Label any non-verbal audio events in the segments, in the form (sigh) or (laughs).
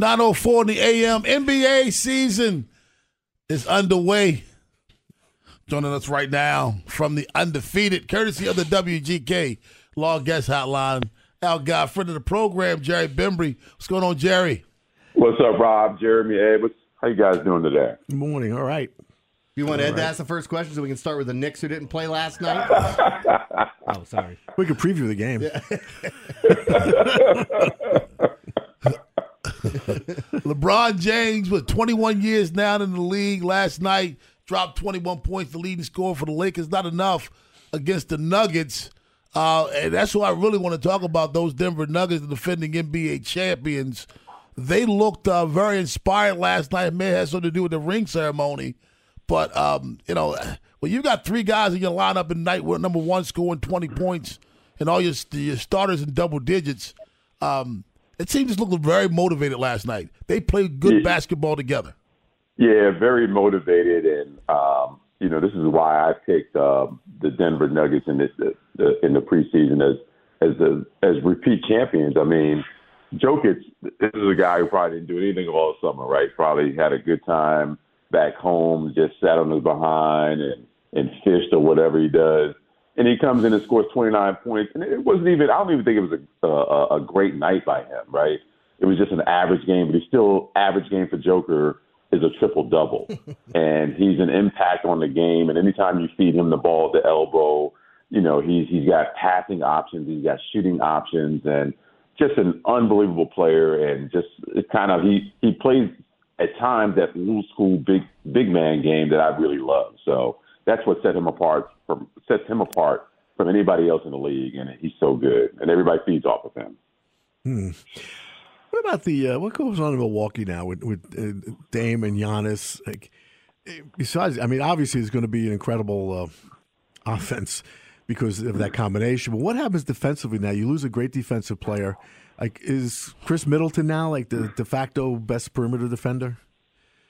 904 in the AM. NBA season is underway. Joining us right now from the undefeated, courtesy of the WGK Law Guest Hotline, our guy, friend of the program, Jerry Bembry. What's going on, Jerry? What's up, Rob, Jeremy, Ed? What's, how you guys doing today? Good morning. All right. You want Ed to ask the first question so we can start with the Knicks who didn't play last night? (laughs) oh, sorry. We could preview the game. (laughs) (laughs) (laughs) LeBron James with 21 years now in the league. Last night dropped 21 points, the leading scorer for the Lakers. Not enough against the Nuggets. Uh, and that's what I really want to talk about. Those Denver Nuggets, the defending NBA champions. They looked uh, very inspired last night. It may have something to do with the ring ceremony. But, um, you know, when you've got three guys in your lineup in night number one scoring 20 points and all your, your starters in double digits, um, it team just looked very motivated last night. They played good Yeah. basketball together. Yeah, very motivated, and um, you know this is why I picked um, the Denver Nuggets in the, the, the in the preseason as as the as repeat champions. I mean, Jokic, this is a guy who probably didn't do anything all summer, right? Probably had a good time back home, just sat on his behind and and fished or whatever he does. And he comes in and scores 29 points, and it wasn't even. I don't even think it was a a, a great night by him, right? It was just an average game, but he's still average game for Joker is a triple double, (laughs) and he's an impact on the game. And anytime you feed him the ball at the elbow, you know he's he's got passing options, he's got shooting options, and just an unbelievable player. And just it kind of he he plays at times that old school big big man game that I really love. So that's what set him apart from sets him apart from anybody else in the league, and he's so good, and everybody feeds off of him. Hmm. What about the uh, what goes on in Milwaukee now with with uh, Dame and Giannis? Like, besides, I mean, obviously, it's going to be an incredible uh, offense because of that combination. But what happens defensively now? You lose a great defensive player. Like, is Khris Middleton now like the de facto best perimeter defender?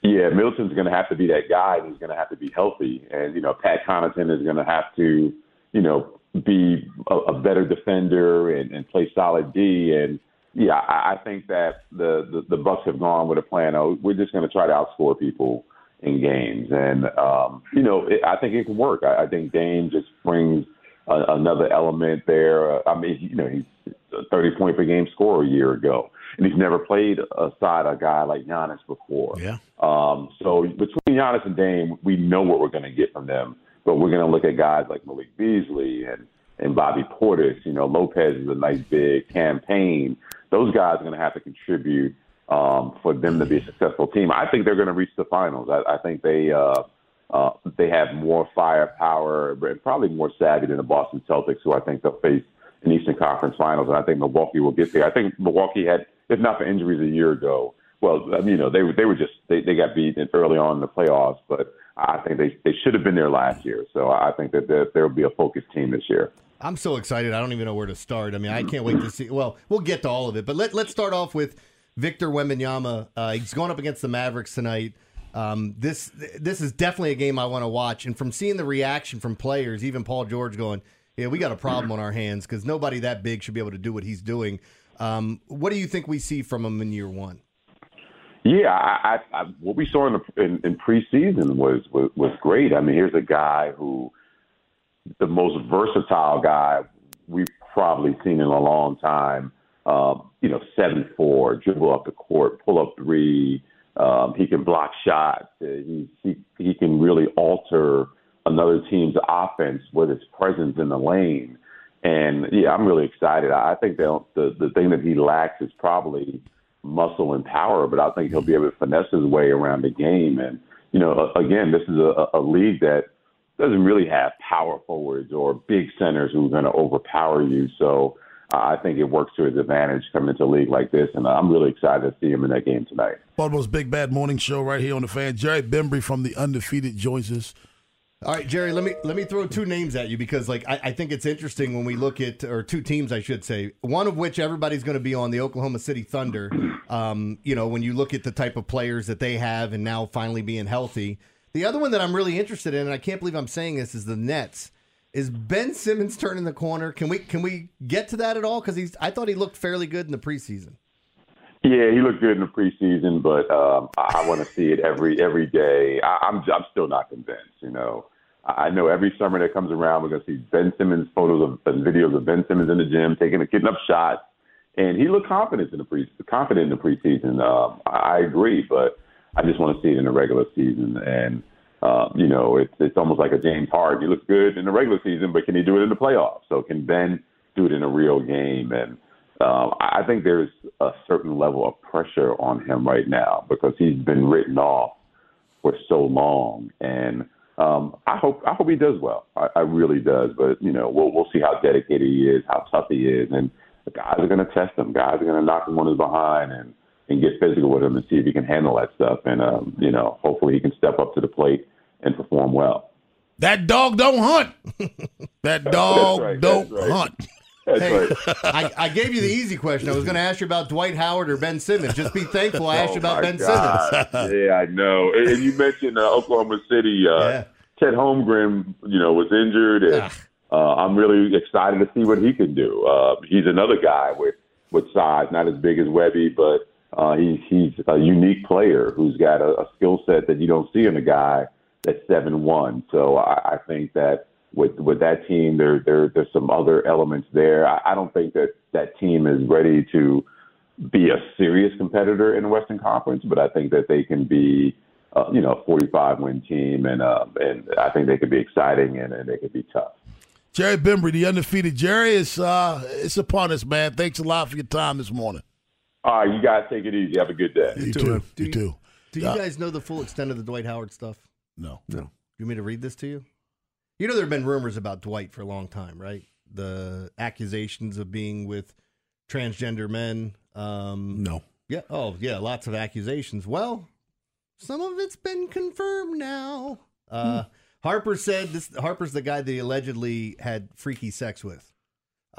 Yeah, Middleton's going to have to be that guy. He's going to have to be healthy, and you know, Pat Connaughton is going to have to, you know, be a, a better defender and, and play solid D. And yeah, I, I think that the, the the Bucks have gone with a plan. Oh, we're just going to try to outscore people in games, and um, you know, it, I think it can work. I, I think Dame just brings a, another element there. Uh, I mean, you know, he's a 30 point per game scorer a year ago, and he's never played aside a guy like Giannis before. Yeah. Um, so between Giannis and Dame, we know what we're going to get from them. But we're going to look at guys like Malik Beasley and and Bobby Portis. You know, Lopez is a nice big campaign. Those guys are going to have to contribute um, for them to be a successful team. I think they're going to reach the finals. I, I think they uh, uh, they have more firepower and probably more savvy than the Boston Celtics, who I think they'll face in Eastern Conference Finals. And I think Milwaukee will get there. I think Milwaukee had, if not for injuries a year ago, well, you know, they were they were just they, they got beat early on in the playoffs, but I think they they should have been there last year. So I think that there there will be a focused team this year. I'm so excited. I don't even know where to start. I mean, I can't wait to see. Well, we'll get to all of it, but let, let's start off with Victor Wembanyama. Uh, he's going up against the Mavericks tonight. Um, this this is definitely a game I want to watch. And from seeing the reaction from players, even Paul George going, "Yeah, we got a problem on our hands because nobody that big should be able to do what he's doing." Um, what do you think we see from him in year one? Yeah, I, I, what we saw in, the, in, in preseason was, was was great. I mean, here's a guy who, the most versatile guy we've probably seen in a long time. Um, you know, seven four, dribble up the court, pull up three. Um, he can block shots. Uh, he he he can really alter another team's offense with his presence in the lane. And yeah, I'm really excited. I think the the thing that he lacks is probably muscle and power, but I think he'll be able to finesse his way around the game. And you know, again, this is a, a league that doesn't really have power forwards or big centers who are going to overpower you. So uh, I think it works to his advantage coming into a league like this, and I'm really excited to see him in that game tonight. Baltimore's Big Bad Morning Show right here on the fan. Jerry Bembry from the Undefeated joins us. All right, Jerry. Let me let me throw two names at you because, like, I, I think it's interesting when we look at or two teams, I should say. One of which everybody's going to be on the Oklahoma City Thunder. Um, you know, when you look at the type of players that they have, and now finally being healthy. The other one that I'm really interested in, and I can't believe I'm saying this, is the Nets. Is Ben Simmons turning the corner? Can we can we get to that at all? Because he's I thought he looked fairly good in the preseason. Yeah, he looked good in the preseason, but um, I, I want to see it every every day. I, I'm I'm still not convinced. You know, I know every summer that comes around, we're going to see Ben Simmons photos of and videos of Ben Simmons in the gym taking getting up shots, and he looked confident in the pre confident in the preseason. Um, I agree, but I just want to see it in the regular season. And uh, you know, it's it's almost like a James Harden. He looks good in the regular season, but can he do it in the playoffs? So can Ben do it in a real game? And um, I think there's a certain level of pressure on him right now because he's been written off for so long and um, I hope I hope he does well. I, I really does. But you know, we'll we'll see how dedicated he is, how tough he is, and the guys are going to test him. Guys are going to knock him on his behind and and get physical with him and see if he can handle that stuff. And um, you know, hopefully he can step up to the plate and perform well. That dog don't hunt. (laughs) that dog right, don't right. hunt. (laughs) That's Hey, right. (laughs) I, I gave you the easy question. I was going to ask you about Dwight Howard or Ben Simmons. Just be thankful I asked you Oh, about my Ben Simmons. Yeah, I know. And, and you mentioned uh, Oklahoma City. Uh, Yeah. Chet Holmgren, you know, was injured. And, uh, I'm really excited to see what he can do. Uh, he's another guy with with size, not as big as Wemby, but uh, he's he's a unique player who's got a, a skill set that you don't see in a guy that's seven one. So I, I think that with with that team, there there there's some other elements there. I, I don't think that that team is ready to be a serious competitor in the Western Conference, but I think that they can be, uh, you know, a 45 win team, and uh, and I think they could be exciting and, and they could be tough. Jerry Bembry, the undefeated Jerry, is uh, it's upon us, man. Thanks a lot for your time this morning. All right, you guys take it easy. Have a good day. You too, too. Do You you- too. Do you Uh, guys know the full extent of the Dwight Howard stuff? No. No. You want me to read this to you? You know there have been rumors about Dwight for a long time, right? The accusations of being with transgender men. Um, No. Yeah. Oh, yeah. Lots of accusations. Well, some of it's been confirmed now. Uh, Harper said this. Harper's the guy that he allegedly had freaky sex with.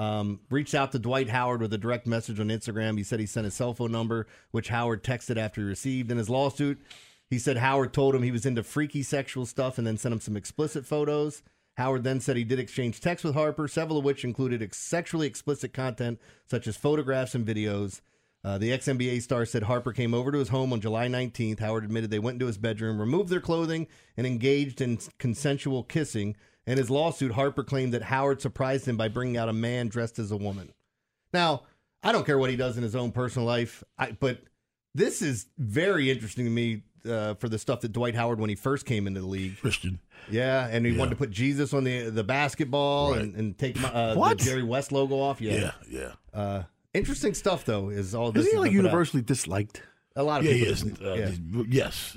Um, reached out to Dwight Howard with a direct message on Instagram. He said he sent his cell phone number, which Howard texted after he received. In his lawsuit, he said Howard told him he was into freaky sexual stuff and then sent him some explicit photos. Howard then said he did exchange texts with Harper, several of which included ex- sexually explicit content such as photographs and videos. Uh, the ex NBA star said Harper came over to his home on July 19th. Howard admitted they went into his bedroom, removed their clothing, and engaged in consensual kissing. In his lawsuit, Harper claimed that Howard surprised him by bringing out a man dressed as a woman. Now, I don't care what he does in his own personal life, I, but this is very interesting to me uh, for the stuff that Dwight Howard when he first came into the league. Christian. Yeah, and he Yeah. wanted to put Jesus on the the basketball Right. and, and take my, uh, What? the Jerry West logo off. Yeah. Yeah, yeah. Uh, interesting stuff though. Is all this Is he like been put out. universally disliked? A lot of Yeah, he people. is. yeah, Uh, Yes.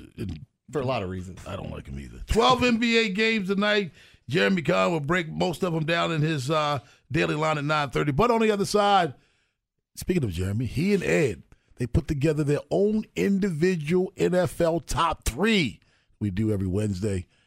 for a lot of reasons. I don't like him either. 12 NBA games tonight. Jeremy Conn will break most of them down in his uh, daily line at 9.30. But on the other side, speaking of Jeremy, he and Ed, they put together their own individual NFL top three. We do every Wednesday.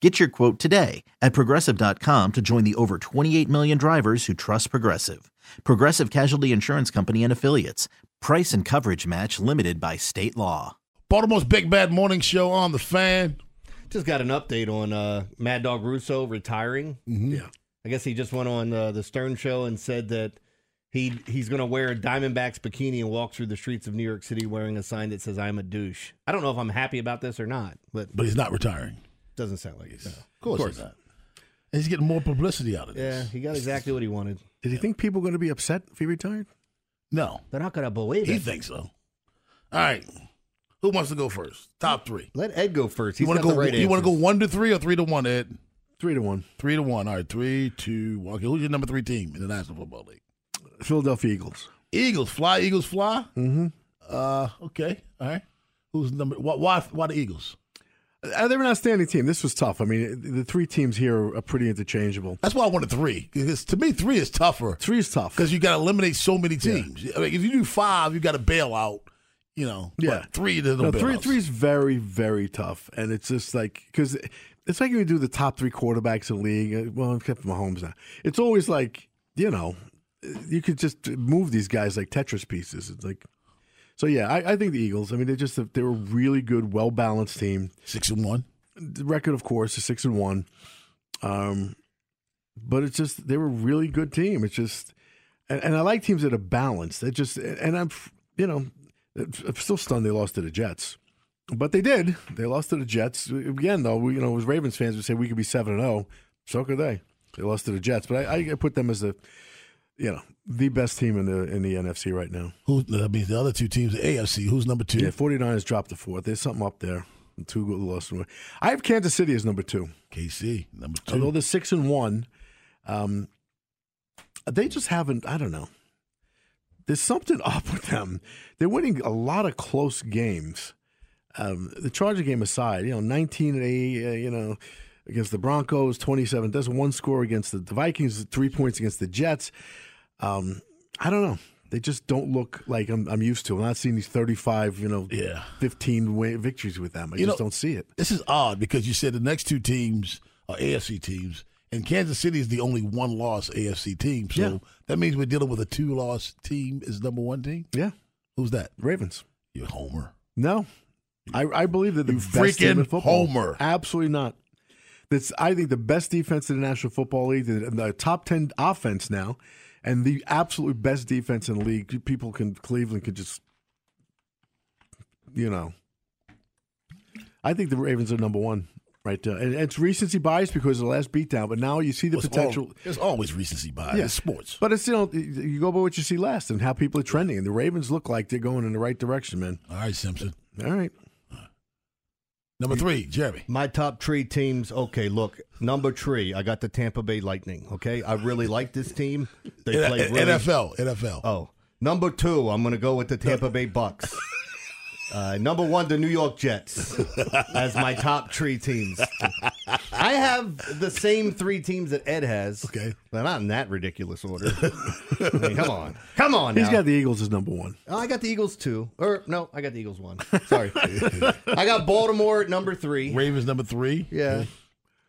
Get your quote today at progressive.com to join the over 28 million drivers who trust Progressive. Progressive Casualty Insurance Company and Affiliates. Price and coverage match limited by state law. Baltimore's Big Bad Morning Show on the Fan. Just got an update on uh, Mad Dog Russo retiring. Yeah. I guess he just went on uh, the Stern Show and said that he he's going to wear a Diamondbacks bikini and walk through the streets of New York City wearing a sign that says "I'm a douche." I don't know if I'm happy about this or not, but But he's not retiring. Doesn't sound like it. No. Of course, he's not. And he's getting more publicity out of this. Yeah, he got exactly what he wanted. Did he think people were going to be upset if he retired? No, They're not going to believe he it. He thinks so. All right. Who wants to go first? Top three. Let Ed go first. He's You want got to go? the right you want to go one to three or three to one, Ed? Three to one. Three to one. All right, three, two, one. Okay, who's your number three team in the National Football League? Philadelphia Eagles. Eagles fly. Eagles fly. Mm-hmm. Uh, okay. All right. Who's number? Why? Why, why the Eagles? Uh, they're an outstanding team. This was tough. I mean, the three teams here are pretty interchangeable. That's why I wanted three. Because to me, three is tougher. Three is tough. because you got to eliminate so many teams. I mean, if you do five, you got to bail out. You know, But Yeah. three. No, three, three is very, very tough, and it's just like because it's like you do the top three quarterbacks in the league. uh, Well, except for Mahomes now, it's always like you know, you could just move these guys like Tetris pieces. It's like, so yeah, I, I think the Eagles. I mean, they're just they're a really good, well balanced team. six and one. The record, of course, is six and one. Um, but it's just they were a really good team. It's just, and, and I like teams that are balanced. They just, and I'm, you know, I'm still stunned they lost to the Jets, but they did. They lost to the Jets again, though. We, you know, as Ravens fans would say we could be seven and zero. So could they. They lost to the Jets, but I, I put them as the, you know, the best team in the in the NFC right now. Who? That means the other two teams, the AFC. Who's number two? Yeah, 49ers dropped to fourth. There's something up there. Two good lost. I have Kansas City as number two. KC number two. Although they're six and one, um, they just haven't. I don't know. There's something (laughs) up with them. They're winning a lot of close games. Um, the Charger game aside, you know, 19 and 8, uh, you know, against the Broncos, 27. Does one score against the, the Vikings, three points against the Jets. Um, I don't know. They just don't look like I'm, I'm used to. I'm not seeing these 35, you know, Yeah. 15 win- victories with them. I You just know- don't see it. This is odd because you said the next two teams are AFC teams, and Kansas City is the only one loss AFC team. So Yeah. that means we're dealing with a two loss team is number one team. Yeah, Who's that? Ravens. You Homer. No, I, I believe that the You best team in freaking football. homer. Absolutely not. That's I think the best defense in the National Football League, the, the top ten offense now, and the absolute best defense in the league. People can Cleveland could just, you know. I think the Ravens are number one. right? Uh, and it's recency bias because of the last beatdown, but now you see the It's potential. al- There's always recency bias. Yeah. It's sports. But it's you know you go by what you see last and how people are trending, and the Ravens look like they're going in the right direction, man. All right, Simpson. All right, Number three, Jeremy. My top three teams. Okay, look, number three, I got the Tampa Bay Lightning. Okay, I really like this team. They play really, NFL. NFL. Oh, number two, I'm going to go with the Tampa Bay Bucks. Uh, number one, the New York Jets (laughs) as my top three teams. I have the same three teams that Ed has. Okay. but not in that ridiculous order. (laughs) I mean, come on, come on. he's now. got the Eagles as number one. Oh, I got the Eagles two. Or no, I got the Eagles one. Sorry. (laughs) I got Baltimore at number three. Ravens number three. Yeah.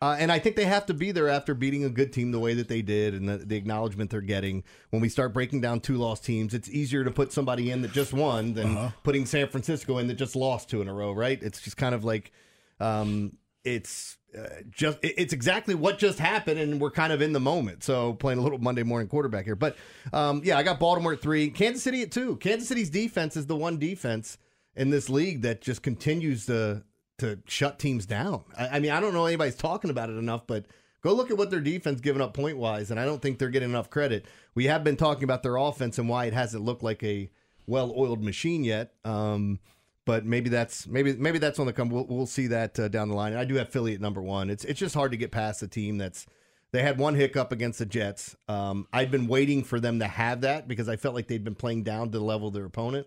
Uh, and I think they have to be there after beating a good team the way that they did and the, the acknowledgement they're getting. When we start breaking down two loss teams, it's easier to put somebody in that just won than putting San Francisco in that just lost two in a row, right? It's just kind of like um, it's uh, just it's exactly what just happened, and we're kind of in the moment. So playing a little Monday morning quarterback here, but um, yeah, I got Baltimore at three, Kansas City at two. Kansas City's defense is the one defense in this league that just continues to to shut teams down. I, I mean, I don't know anybody's talking about it enough, but go look at what their defense giving up point wise, and I don't think they're getting enough credit. We have been talking about their offense and why it hasn't looked like a well oiled machine yet. Um, but maybe that's maybe maybe that's on the come. We'll, we'll see that uh, down the line. And I do have Philly at number one. It's it's just hard to get past a team that's they had one hiccup against the Jets. Um, I'd been waiting for them to have that because I felt like they'd been playing down to the level of their opponent.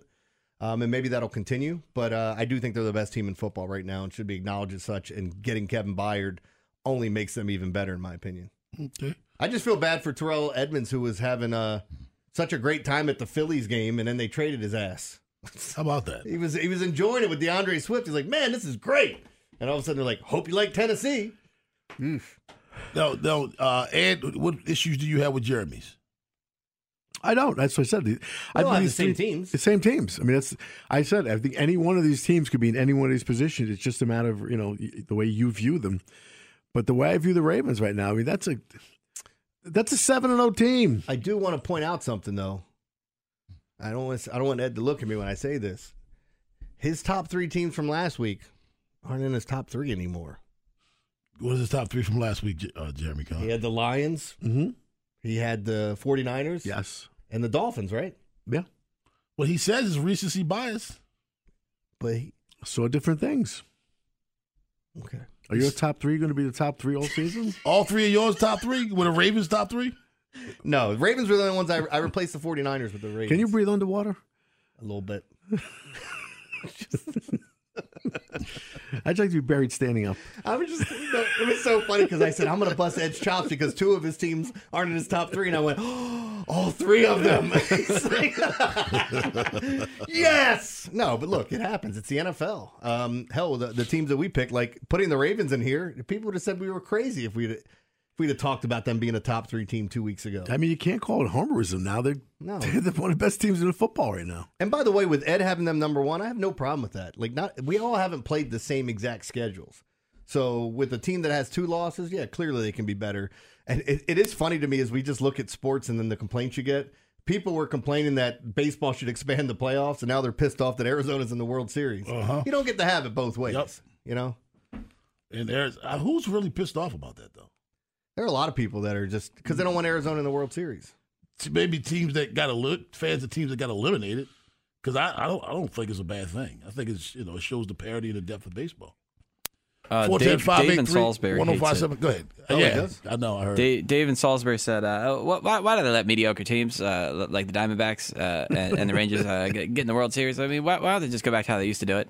Um, and maybe that'll continue, but uh, I do think they're the best team in football right now and should be acknowledged as such. And getting Kevin Byard only makes them even better, in my opinion. Okay. I just feel bad for Terrell Edmunds, who was having uh, such a great time at the Phillies game, and then they traded his ass. How about that? (laughs) He was he was enjoying it with D'Andre Swift. He's like, man, this is great. And all of a sudden they're like, hope you like Tennessee. Oof. No, no. Uh, Ed, what issues do you have with Jeremy's? I don't. That's what I said. I all have think the same three- teams. The same teams. I mean, that's. I said. I think any one of these teams could be in any one of these positions. It's just a matter of you know the way you view them. But the way I view the Ravens right now, I mean, that's a that's a seven and zero team. I do want to point out something though. I don't want I don't want Ed to look at me when I say this. His top three teams from last week aren't in his top three anymore. What is his top three from last week, uh, Jeremy Conn? He had the Lions, Mm-hmm. he had the 49ers, Yes. And the Dolphins, right? Yeah. What he says is recency bias. But he, Saw different things. okay. Are your top three going to be the top three all season? (laughs) All three of yours top three? With the Ravens top three? No, the Ravens were the only ones I, I replaced the 49ers with the Ravens. Can you breathe underwater? a little bit? (laughs) (laughs) I'd like to be buried standing up. I was just, it was so funny because I said, I'm going to bust Ed's chops because two of his teams aren't in his top three. And I went, oh, all three of them. (laughs) (laughs) Yes. No, but look, it happens. It's the NFL. Um, hell, the, the teams that we picked, like putting the Ravens in here, people would have said we were crazy if we'd, if we'd have talked about them being a top three team two weeks ago. I mean, you can't call it homerism now. They're, No. (laughs) they're one of the best teams in the football right now. And by the way, with Ed having them number one, I have no problem with that. Like, not we all haven't played the same exact schedules. So with a team that has two losses, yeah, clearly they can be better. And it, it is funny to me as we just look at sports and then the complaints you get. People were complaining that baseball should expand the playoffs, and now they're pissed off that Arizona's in the World Series. Uh-huh. You don't get to have it both ways. Yep. You know, And there's uh, who's really pissed off about that though? There are a lot of people that are just because they don't want Arizona in the World Series. Maybe teams that got eli- fans of teams that got eliminated. Because I, I don't I don't think it's a bad thing. I think it's you know it shows the parity and the depth of baseball. Uh, 410 Dave, Dave in 583 Salisbury hates it. 1057. Go ahead. Oh, yeah. I know. I heard. Dave, Dave in Salisbury said, uh, why, "Why do they let mediocre teams uh, like the Diamondbacks uh, and, and the Rangers uh, (laughs) get, get in the World Series? I mean, why, why don't they just go back to how they used to do it?"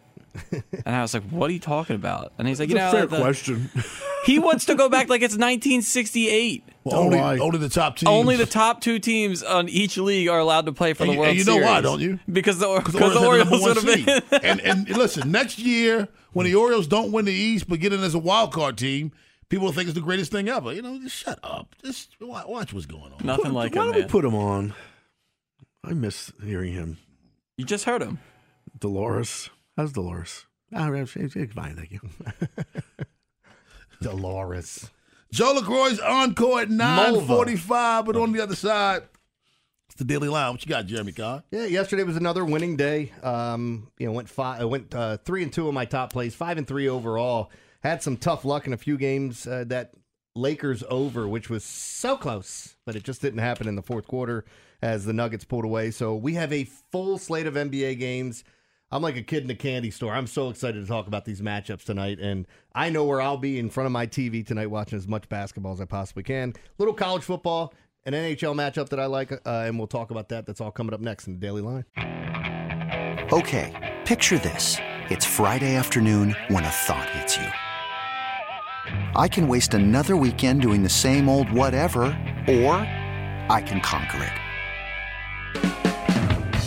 And I was like, "What are you talking about?" And he's like, It's "You a know, fair the- question. (laughs) he wants to go back like it's 1968. Well, only, why? only the top teams. Only the top two teams on each league are allowed to play for And the you- World and you Series. know why, don't you? Because the, Because because the had Orioles number one would have been. and, and listen, next year when the Orioles don't win the East but get in as a wild card team, people think it's the greatest thing ever. You know, just shut up. Just watch what's going on. Nothing like Why him, don't we put him on? I miss hearing him. You just heard him. Dolores. How's Dolores? Ah, she's she's fine, thank you. (laughs) Dolores. Joe LaCroix's encore at 945, but on the other side, it's the Daily Line. What you got, Jeremy Carr? Yeah, yesterday was another winning day. Um, you know, went five, I went uh, three and two in my top plays, five and three overall. had some tough luck in a few games. Uh, that Lakers over, which was so close, but it just didn't happen in the fourth quarter as the Nuggets pulled away. So we have a full slate of NBA games. I'm like a kid in a candy store. I'm so excited to talk about these matchups tonight, and I know where I'll be in front of my TV tonight watching as much basketball as I possibly can. Little college football, an NHL matchup that I like, uh, and we'll talk about that. That's all coming up next in the Daily Line. Okay, picture this. It's Friday afternoon when a thought hits you. I can waste another weekend doing the same old whatever, or I can conquer it.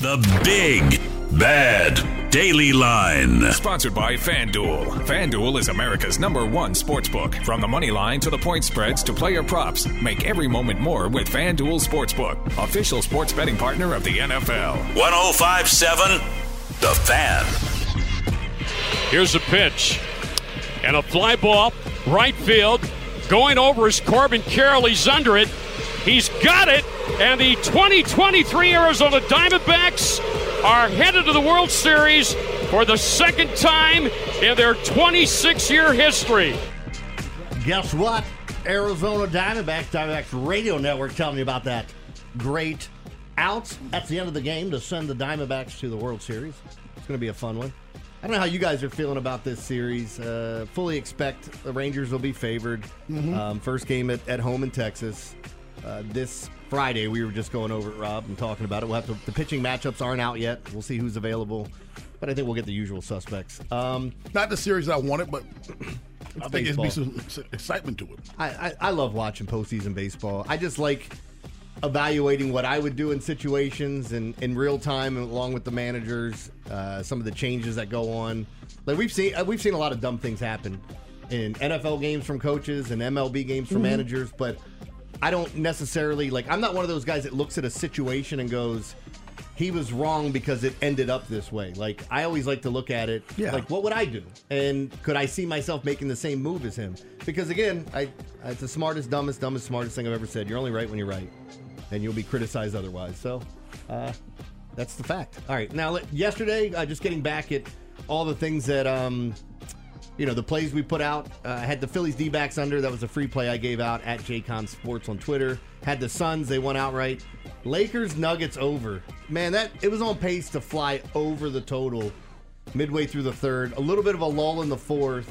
The Big Bad Daily Line. Sponsored by FanDuel. FanDuel is America's number one sportsbook. From the money line to the point spreads to player props, make every moment more with FanDuel Sportsbook, official sports betting partner of the NFL. 1057 The Fan. Here's a pitch. And a fly ball, right field. Going over is Corbin Carroll. He's under it. He's got it. And the 2023 Arizona Diamondbacks are headed to the World Series for the second time in their 26 year history. Guess what? Arizona Diamondbacks, Diamondbacks Radio Network telling you about that great out at the end of the game to send the Diamondbacks to the World Series. It's going to be a fun one. I don't know how you guys are feeling about this series. Uh, fully expect the Rangers will be favored. Mhm. Um, first game at, at home in Texas. Uh, this Friday, we were just going over it, Rob, and talking about it. We'll have to, the pitching matchups aren't out yet. We'll see who's available, but I think we'll get the usual suspects. Um, Not the series I wanted, but (clears throat) I think it'd be some excitement to it. I, I, I love watching postseason baseball. I just like evaluating what I would do in situations and in real time, along with the managers, uh, some of the changes that go on. Like we've seen, uh, we've seen a lot of dumb things happen in NFL games from coaches and MLB games from Mhm. managers, but I don't necessarily like. I'm not one of those guys that looks at a situation and goes. He was wrong because it ended up this way. Like I always like to look at it. Yeah. Like what would I do? And could I see myself making the same move as him? Because again, I it's the smartest, dumbest, dumbest, smartest thing I've ever said. You're only right when you're right, and you'll be criticized otherwise. So, uh, that's the fact. All right. Now, yesterday, uh, just getting back at all the things that um, you know, the plays we put out. Uh, had the Phillies D backs under. That was a free play I gave out at JCon Sports on Twitter. Had the Suns. They won outright. Lakers Nuggets over. Man, that it was on pace to fly over the total midway through the third. A little bit of a lull in the fourth.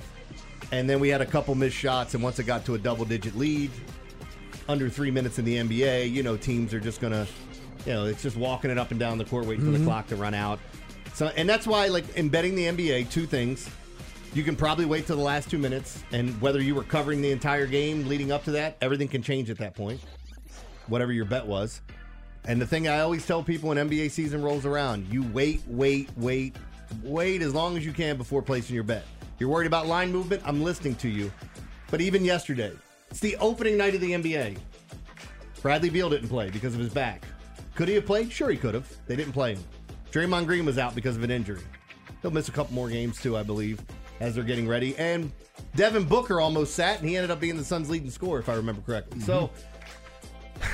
And then we had a couple missed shots. And once it got to a double digit lead, under three minutes in the NBA, you know, teams are just going to, you know, it's just walking it up and down the court, waiting for Mhm. the clock to run out. So, and that's why, like, in betting the NBA, two things. You can probably wait till the last two minutes, and whether you were covering the entire game leading up to that, everything can change at that point, whatever your bet was. And the thing I always tell people when NBA season rolls around, you wait, wait, wait, wait as long as you can before placing your bet. You're worried about line movement? I'm listening to you. But even yesterday, it's the opening night of the NBA. Bradley Beal didn't play because of his back. Could he have played? Sure, he could have. They didn't play him. Draymond Green was out because of an injury. He'll miss a couple more games too, I believe, as they're getting ready. And Devin Booker almost sat, and he ended up being the Suns' leading scorer, if I remember correctly. So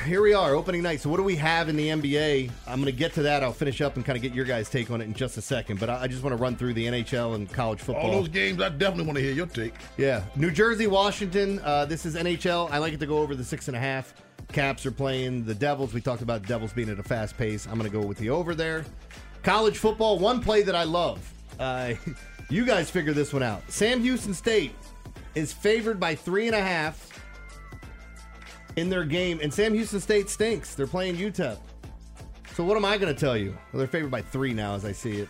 here we are, opening night. So what do we have in the NBA? I'm going to get to that. I'll finish up and kind of get your guys' take on it in just a second. But I I just want to run through the NHL and college football. All those games, I definitely want to hear your take. Yeah, New Jersey, Washington. Uh, this is NHL. I like it to go over the six and a half. Caps are playing the Devils. We talked about the Devils being at a fast pace. I'm going to go with the over there. College football. One play that I love. Uh, you guys figure this one out. Sam Houston State is favored by three and a half in their game, and Sam Houston State stinks. They're playing UTEP. So what am I going to tell you? Well, they're favored by three now, as I see it.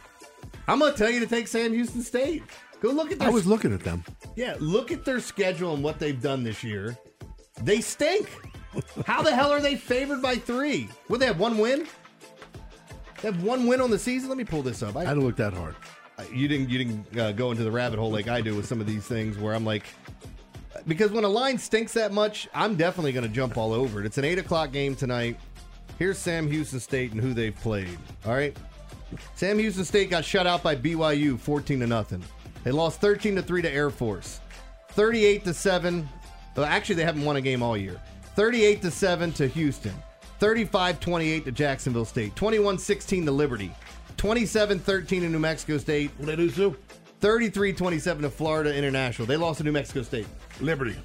I'm going to tell you to take Sam Houston State. Go look at. Their I was looking at them. yeah, look at their schedule and what they've done this year. They stink. How the hell are they favored by three? Would they have one win? They have one win on the season. Let me pull this up. I didn't look that hard. You didn't. You didn't uh, go into the rabbit hole like I do with some of these things, where I'm like, because when a line stinks that much, I'm definitely going to jump all over it. It's an eight o'clock game tonight. Here's Sam Houston State and who they've played. All right, Sam Houston State got shut out by BYU, 14 to nothing. They lost 13 to three to Air Force, 38 to seven. Actually, they haven't won a game all year. 38 to seven to Houston, 35-28 to Jacksonville State, 21-16 to Liberty, 27-13 to New Mexico State. What they lose to? 33-27 to Florida International. They lost to New Mexico State. Liberty.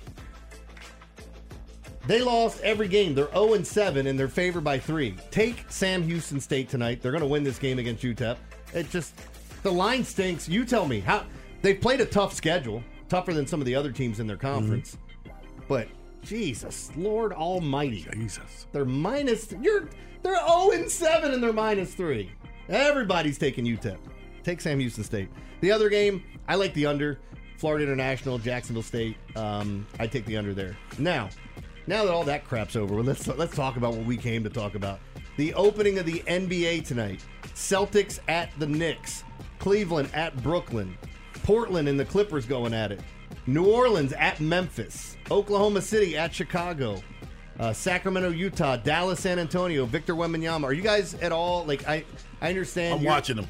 They lost every game. They're 0 7 and they're favored by three. Take Sam Houston State tonight. They're going to win this game against UTEP. It just the line stinks. You tell me how they've played a tough schedule, tougher than some of the other teams in their conference. Mm-hmm. But Jesus, Lord Almighty, Jesus, they're minus. You're they're 0 7 and they're minus three. Everybody's taking UTEP. Take Sam Houston State. The other game, I like the under. Florida International, Jacksonville State. Um, I take the under there. Now, now that all that crap's over, let's let's talk about what we came to talk about. The opening of the NBA tonight. Celtics at the Knicks. Cleveland at Brooklyn. Portland and the Clippers going at it. New Orleans at Memphis. Oklahoma City at Chicago. Uh, Sacramento, Utah, Dallas, San Antonio, Victor Wembanyama. Are you guys at all like I? I understand. I'm you're- watching them.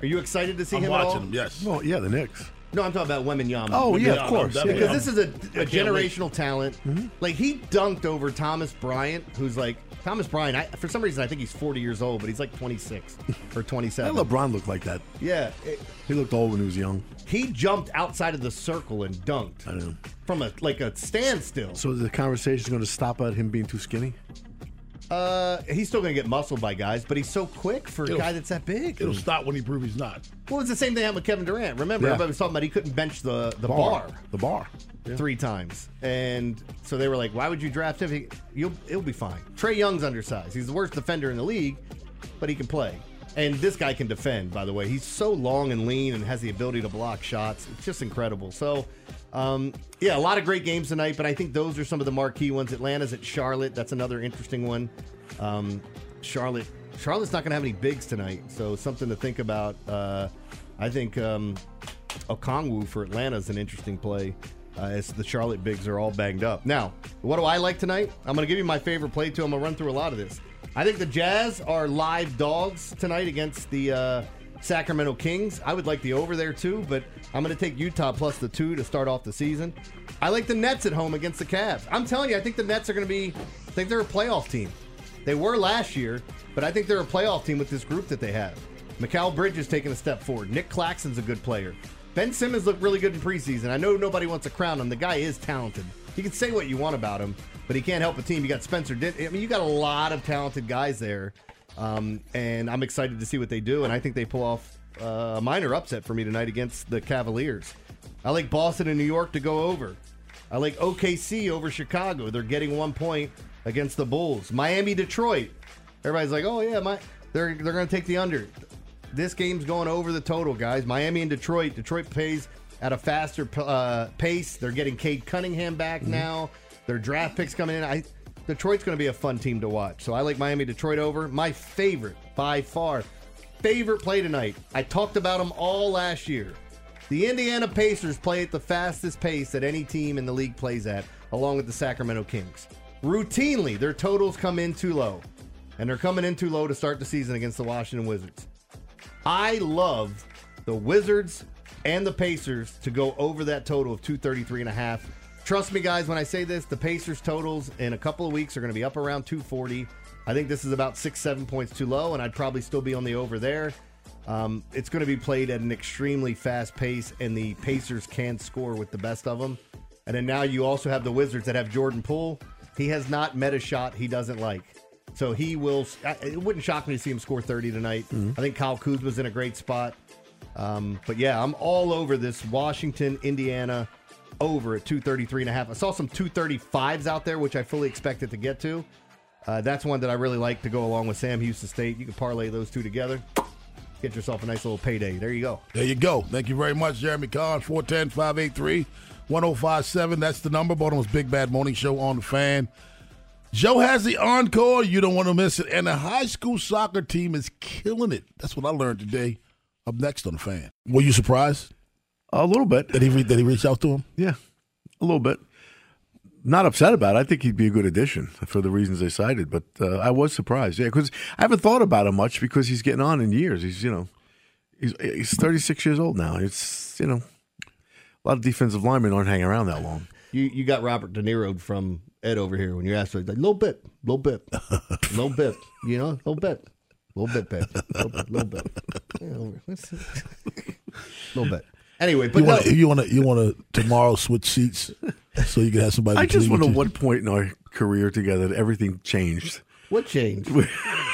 Are you excited to see him? I'm him at all? watching them. Yes. Well, yeah, the Knicks. No, I'm talking about Wembanyama. Oh, yeah, of Wembanyama, course. Yeah, Because yeah. this is a, can't wait. generational talent. Mm-hmm. Like he dunked over Thomas Bryant, who's like Thomas Bryant. I, for some reason, I think he's 40 years old, but he's like 26 or 27. And LeBron looked like that. Yeah, it- He looked old when he was young. he jumped outside of the circle and dunked I know. from a like a standstill. So the conversation is going to stop at him being too skinny. Uh, he's still gonna get muscled by guys, but he's so quick for a It'll- guy that's that big. It'll stop when he proves he's not. Well, it's the same thing happened with Kevin Durant. Remember, Yeah. everybody was talking about he couldn't bench the the bar. The bar. three times, and so they were like, "Why would you draft him? He, you'll, he'll be fine." Trae Young's undersized. He's the worst defender in the league, but he can play. And this guy can defend. By the way, he's so long and lean and has the ability to block shots. It's just incredible. So, um, yeah, a lot of great games tonight. But I think those are some of the marquee ones. Atlanta's at Charlotte. That's another interesting one. Um, Charlotte. Charlotte's not going to have any bigs tonight, so something to think about. Uh, I think um, Okongwu for Atlanta is an interesting play uh, as the Charlotte bigs are all banged up. Now, what do I like tonight? I'm going to give you my favorite play too. I'm going to run through a lot of this. I think the Jazz are live dogs tonight against the uh, Sacramento Kings. I would like the over there too, but I'm going to take Utah plus the two to start off the season. I like the Nets at home against the Cavs. I'm telling you, I think the Nets are going to be. I think they're a playoff team. They were last year, but I think they're a playoff team with this group that they have. Mikal Bridges taking a step forward. Nick Claxton's a good player. Ben Simmons looked really good in preseason. I know nobody wants to crown him. The guy is talented. You can say what you want about him, but he can't help a team. You got Spencer. I mean, you got a lot of talented guys there, um, and I'm excited to see what they do. And I think they pull off uh, a minor upset for me tonight against the Cavaliers. I like Boston and New York to go over. I like OKC over Chicago. They're getting one point against the Bulls. Miami, Detroit. Everybody's like, oh yeah, my they're they're going to take the under. This game's going over the total, guys. Miami and Detroit. Detroit pays at a faster uh, pace. They're getting Cade Cunningham back now. Their draft picks coming in. I Detroit's going to be a fun team to watch. So I like Miami Detroit over. My favorite by far, favorite play tonight. I talked about them all last year. The Indiana Pacers play at the fastest pace that any team in the league plays at, along with the Sacramento Kings. Routinely, their totals come in too low, and they're coming in too low to start the season against the Washington Wizards. I love the Wizards and the Pacers to go over that total of 233 and a half. Trust me, guys, when I say this, the Pacers totals in a couple of weeks are going to be up around 240. I think this is about six, seven points too low, and I'd probably still be on the over there. Um, it's going to be played at an extremely fast pace, and the Pacers can score with the best of them. And then now you also have the Wizards that have Jordan Poole. He has not met a shot he doesn't like. So he will. It wouldn't shock me to see him score 30 tonight. I think Kyle Kuzma's in a great spot. Um, but yeah, I'm all over this Washington, Indiana over at 233 and a half. I saw some 235s out there, which I fully expected to get to. Uh, that's one that I really like to go along with Sam Houston State. You can parlay those two together. Get yourself a nice little payday. There you go. There you go. Thank you very much, Jeremy Conn. 410 583 1057. That's the number. Baltimore's Big Bad Morning Show on the fan. Joe has the encore. You don't want to miss it. And the high school soccer team is killing it. That's what I learned today. Up next on the fan. Were you surprised? A little bit. Did he, re- did he reach out to him? Yeah, a little bit. Not upset about it. I think he'd be a good addition for the reasons they cited, but uh, I was surprised. Yeah, because I haven't thought about him much because he's getting on in years. He's, you know, he's, he's 36 years old now. It's, you know, a lot of defensive linemen aren't hanging around that long. You you got Robert De Niro from Ed over here when you asked him, like, a little bit, little bit, (laughs) little bit, you know, a little bit, A little bit, babe, little bit, a little bit, (laughs) You little bit. (laughs) Anyway, but you want no. to you want to you want to tomorrow switch seats so you can have somebody. I just between wonder you two? what point in our career together that everything changed. What changed? (laughs)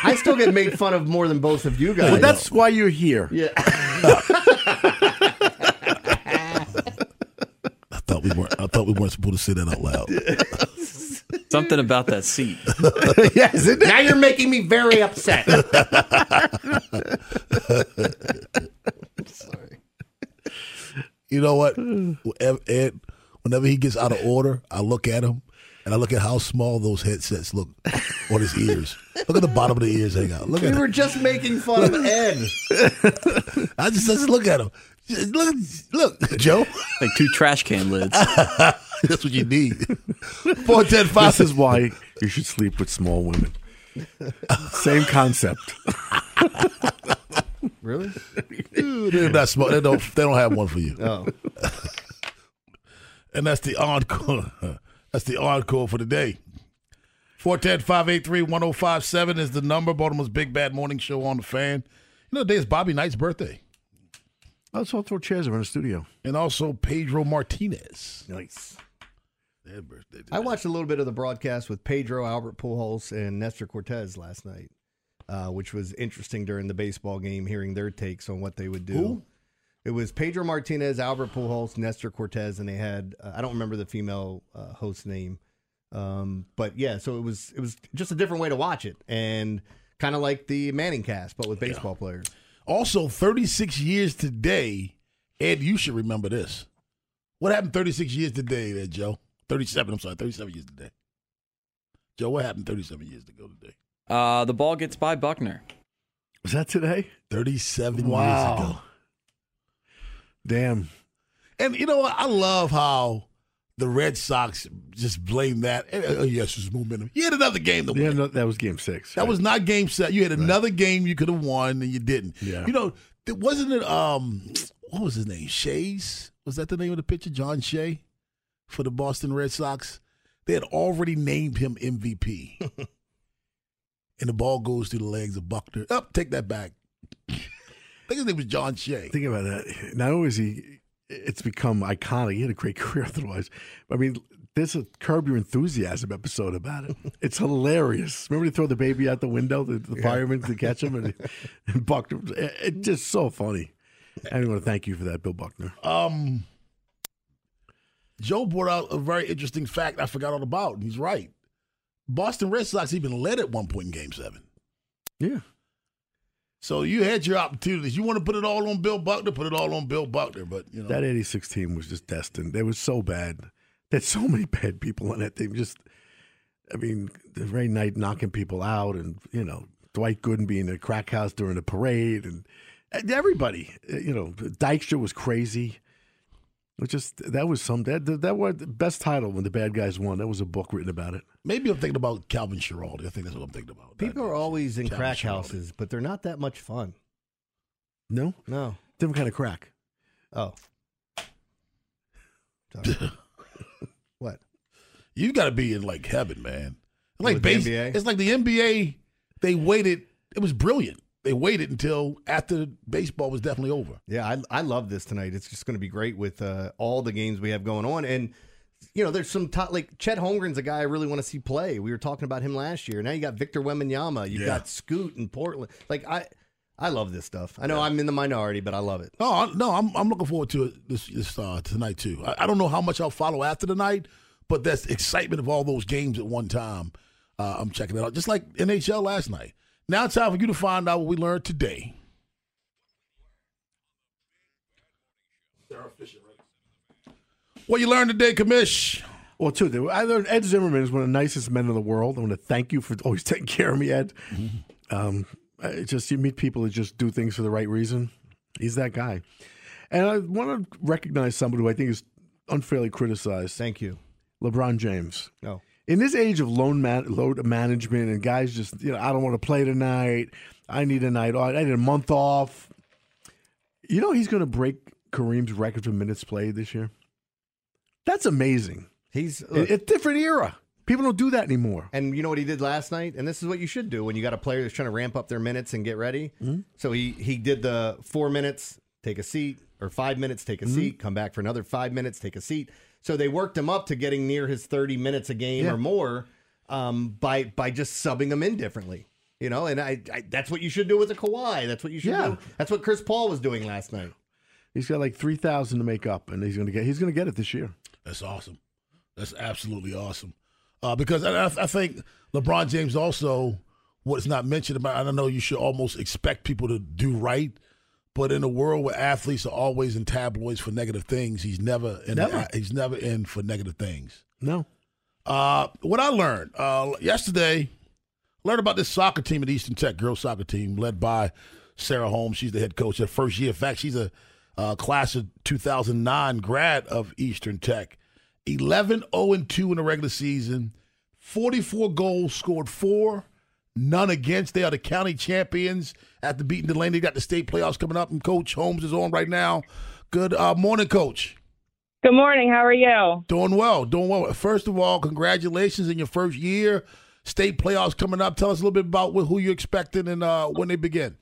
I still get made fun of more than both of you guys. Well, that's why you're here. Yeah. (laughs) I thought we weren't. I thought we weren't supposed to say that out loud. (laughs) Something about that seat. yes. now you're making me very upset. You know what, hmm. Ed, Ed, whenever he gets out of order, I look at him and I look at how small those headsets look on his ears. Look at the bottom of the ears hang out. Look we at were it. just making fun of Ed. (laughs) I just, I just look at him. Just Look, look, Joe. (laughs) Like two trash can lids. (laughs) That's what you need. Four ten five. This is why you should sleep with small women. Same concept. Really? (laughs) They're not small. They don't. They don't have one for you. Oh. (laughs) and that's the encore. (laughs) That's the encore for the day. 410-583-1057 is the number. Baltimore's Big Bad Morning Show on the fan. You know, today is Bobby Knight's birthday. Let's all throw chairs around the studio. And also Pedro Martinez. Nice. Their birthday. I watched a little bit of the broadcast with Pedro, Albert Pujols, and Nestor Cortes last night, uh, which was interesting during the baseball game, hearing their takes on what they would do. Who? It was Pedro Martinez, Albert Pujols, Nestor Cortes, and they had uh, I don't remember the female uh, host name, um, but yeah, so it was it was just a different way to watch it, and kind of like the Manning cast, but with baseball players. Also, 36 years today. Ed, you should remember this. What happened 36 years today there, Joe? 37, I'm sorry, 37 years today. Joe, what happened 37 years ago today? Uh, the ball gets by Buckner. Was that today? 37 Wow. years ago. Damn. And you know what? I love how the Red Sox just blame that. Oh, yes, it's momentum. You had another game to win. Yeah, no, that was game six. That was not game set. You had another game you could have won and you didn't. Yeah. You know, it wasn't it um what was his name? Shays? Was that the name of the pitcher? John Shea for the Boston Red Sox? They had already named him MVP. (laughs) and the ball goes through the legs of Buckner. Up, take that back. I think his name was John Shea. Think about that. Not only is he, it's become iconic. He had a great (laughs) career otherwise. I mean, there's a Curb Your Enthusiasm episode about it. (laughs) It's hilarious. Remember to throw the baby out the window, the, the fireman to catch him, and, (laughs) and Buckner. It, it's just so funny. I want to thank you for that, Bill Buckner. Um, Joe brought out a very interesting fact I forgot all about, and he's right. Boston Red Sox even led at one point in Game Seven. Yeah. So you had your opportunities. You want to put it all on Bill Buckner, put it all on Bill Buckner. But you know, That 86 team was just destined. They were so bad. There's so (laughs) many bad people on that team. Just, I mean, the Ray Knight knocking people out, and you know Dwight Gooden being in a crack house during the parade, and, everybody. You know, Dykstra was crazy. It just that was some that that, that was the best title when the bad guys won. That was a book written about it. Maybe I'm thinking about Calvin Schiraldi. I think that's what I'm thinking about. People are always in Calvin crack Schiraldi. houses, but they're not that much fun. No, No. different kind of crack. Oh. Sorry. (laughs) what? You got to be in like heaven, man. Like With the base, NBA? it's like the NBA. They waited. It was brilliant. They waited until after baseball was definitely over. Yeah, I, I love this tonight. It's just going to be great with uh, all the games we have going on. And, you know, there's some top, like Chet Holmgren's a guy I really want to see play. We were talking about him last year. Now you got Victor Wembanyama. You've Yeah. got Scoot in Portland. Like, I I love this stuff. I know I'm in the minority, but I love it. No, I- no, I'm I'm looking forward to it this this uh, tonight too. I, I don't know how much I'll follow after the night, but that's excitement of all those games at one time. Uh, I'm checking it out, just like NHL last night. Now it's time for you to find out what we learned today. What you learned today, Commish? Well, too, there- I learned Ed Zimmerman is one of the nicest men in the world. I want to thank you for always (laughs) taking care of me, Ed. Um, I just you meet people that just do things for the right reason. He's that guy, and I want to recognize somebody who I think is unfairly criticized. Thank you, LeBron James. No. In this age of loan man, load management and guys just you know I don't want to play tonight. I need a night off. I need a month off. You know he's going to break Kareem's record for minutes played this year. That's amazing. He's a, a different era. People don't do that anymore. And you know what he did last night? And this is what you should do when you got a player that's trying to ramp up their minutes and get ready. Mm-hmm. So he he did the four minutes, take a seat, or five minutes, take a Mm-hmm. seat, come back for another five minutes, take a seat. So they worked him up to getting near his thirty minutes a game Yeah. or more um, by by just subbing him in differently. You know, and I, I that's what you should do with a Kawhi. That's what you should Yeah. do. That's what Chris Paul was doing last night. He's got like three thousand to make up, and he's going to get he's going to get it this year. That's awesome. That's absolutely awesome. Uh, because I, I I think LeBron James also, what's not mentioned about, I don't know, you should almost expect people to do right. But in a world where athletes are always in tabloids for negative things, he's never in, Never. he's never in for negative things. No. Uh, what I learned uh, yesterday, learned about this soccer team at Eastern Tech, girls soccer team led by Sarah Holmes. She's the head coach. Her first year, in fact, she's a uh, class of 2009 grad of Eastern Tech. 11 0 2 in the regular season, 44 goals scored, four, none against. They are the county champions after beating Dulaney. They got the state playoffs coming up, and Coach Holmes is on right now. Good uh, morning, Coach. Good morning. How are you? Doing well, doing well. First of all, congratulations in your first year. State playoffs coming up. Tell us a little bit about who you're expecting and uh, when they begin.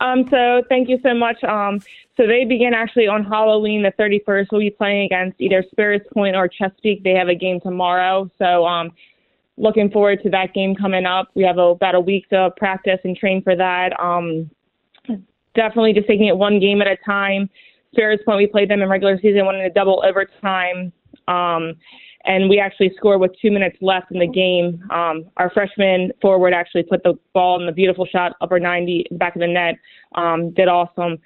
Um, so thank you so much. Um, so they begin actually on Halloween, the 31st. We'll be playing against either Sparrows Point or Chesapeake. They have a game tomorrow. So um, looking forward to that game coming up. We have about a week to practice and train for that. Um, definitely just taking it one game at a time. Sparrows Point, we played them in regular season, went in a double overtime. Um, and we actually scored with two minutes left in the game. Um, our freshman forward actually put the ball in the beautiful shot, upper 90, back of the net. Um, did awesome.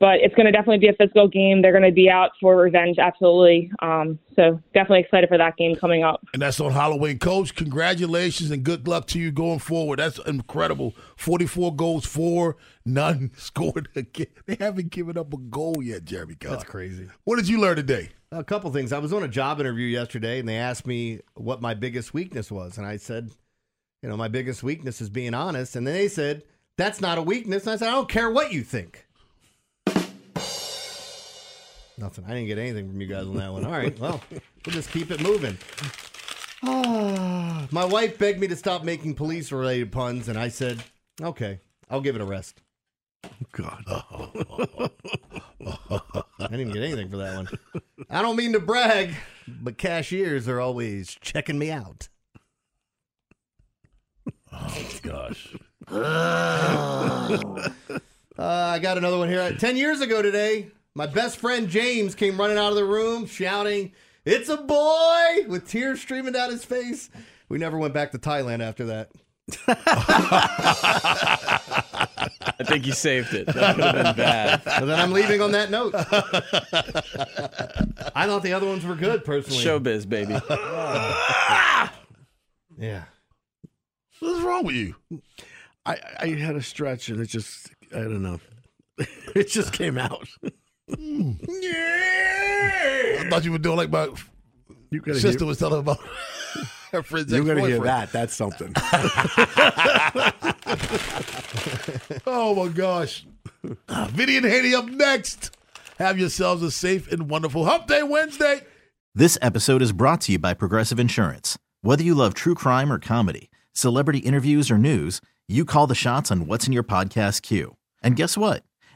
But it's going to definitely be a physical game. They're going to be out for revenge, absolutely. Um, so definitely excited for that game coming up. And that's on Halloween. Coach, congratulations and good luck to you going forward. That's incredible. 44 goals, four, none (laughs) scored again. They haven't given up a goal yet, Jeremy. God. That's crazy. What did you learn today? A couple things. I was on a job interview yesterday, and they asked me what my biggest weakness was, and I said, you know, my biggest weakness is being honest. And then they said, that's not a weakness. And I said, I don't care what you think. Nothing. I didn't get anything from you guys on that one. All right. (laughs) Well, we'll just keep it moving. Ah, (sighs) my wife begged me to stop making police related puns, and I said, okay, I'll give it a rest. God. (laughs) I didn't even get anything for that one. I don't mean to brag, but cashiers are always checking me out. Oh, gosh. (laughs) Uh, I got another one here. Ten years ago today, my best friend James came running out of the room shouting, It's a boy! with tears streaming down his face. We never went back to Thailand after that. (laughs) I think you saved it. That would have been bad. So then I'm leaving on that note. I thought the other ones were good, personally. Showbiz, baby. (laughs) yeah. What's wrong with you? I, I had a stretch and it just I don't know. (laughs) it just came out. I thought you were doing like my You sister hear- was telling about (laughs) her friend's You're gonna hear that. That's something. (laughs) oh my gosh. Uh, Vinny and Haney up next. Have yourselves a safe and wonderful Hump Day Wednesday. This episode is brought to you by Progressive Insurance. Whether you love true crime or comedy, celebrity interviews or news, you call the shots on what's in your podcast queue. And guess what?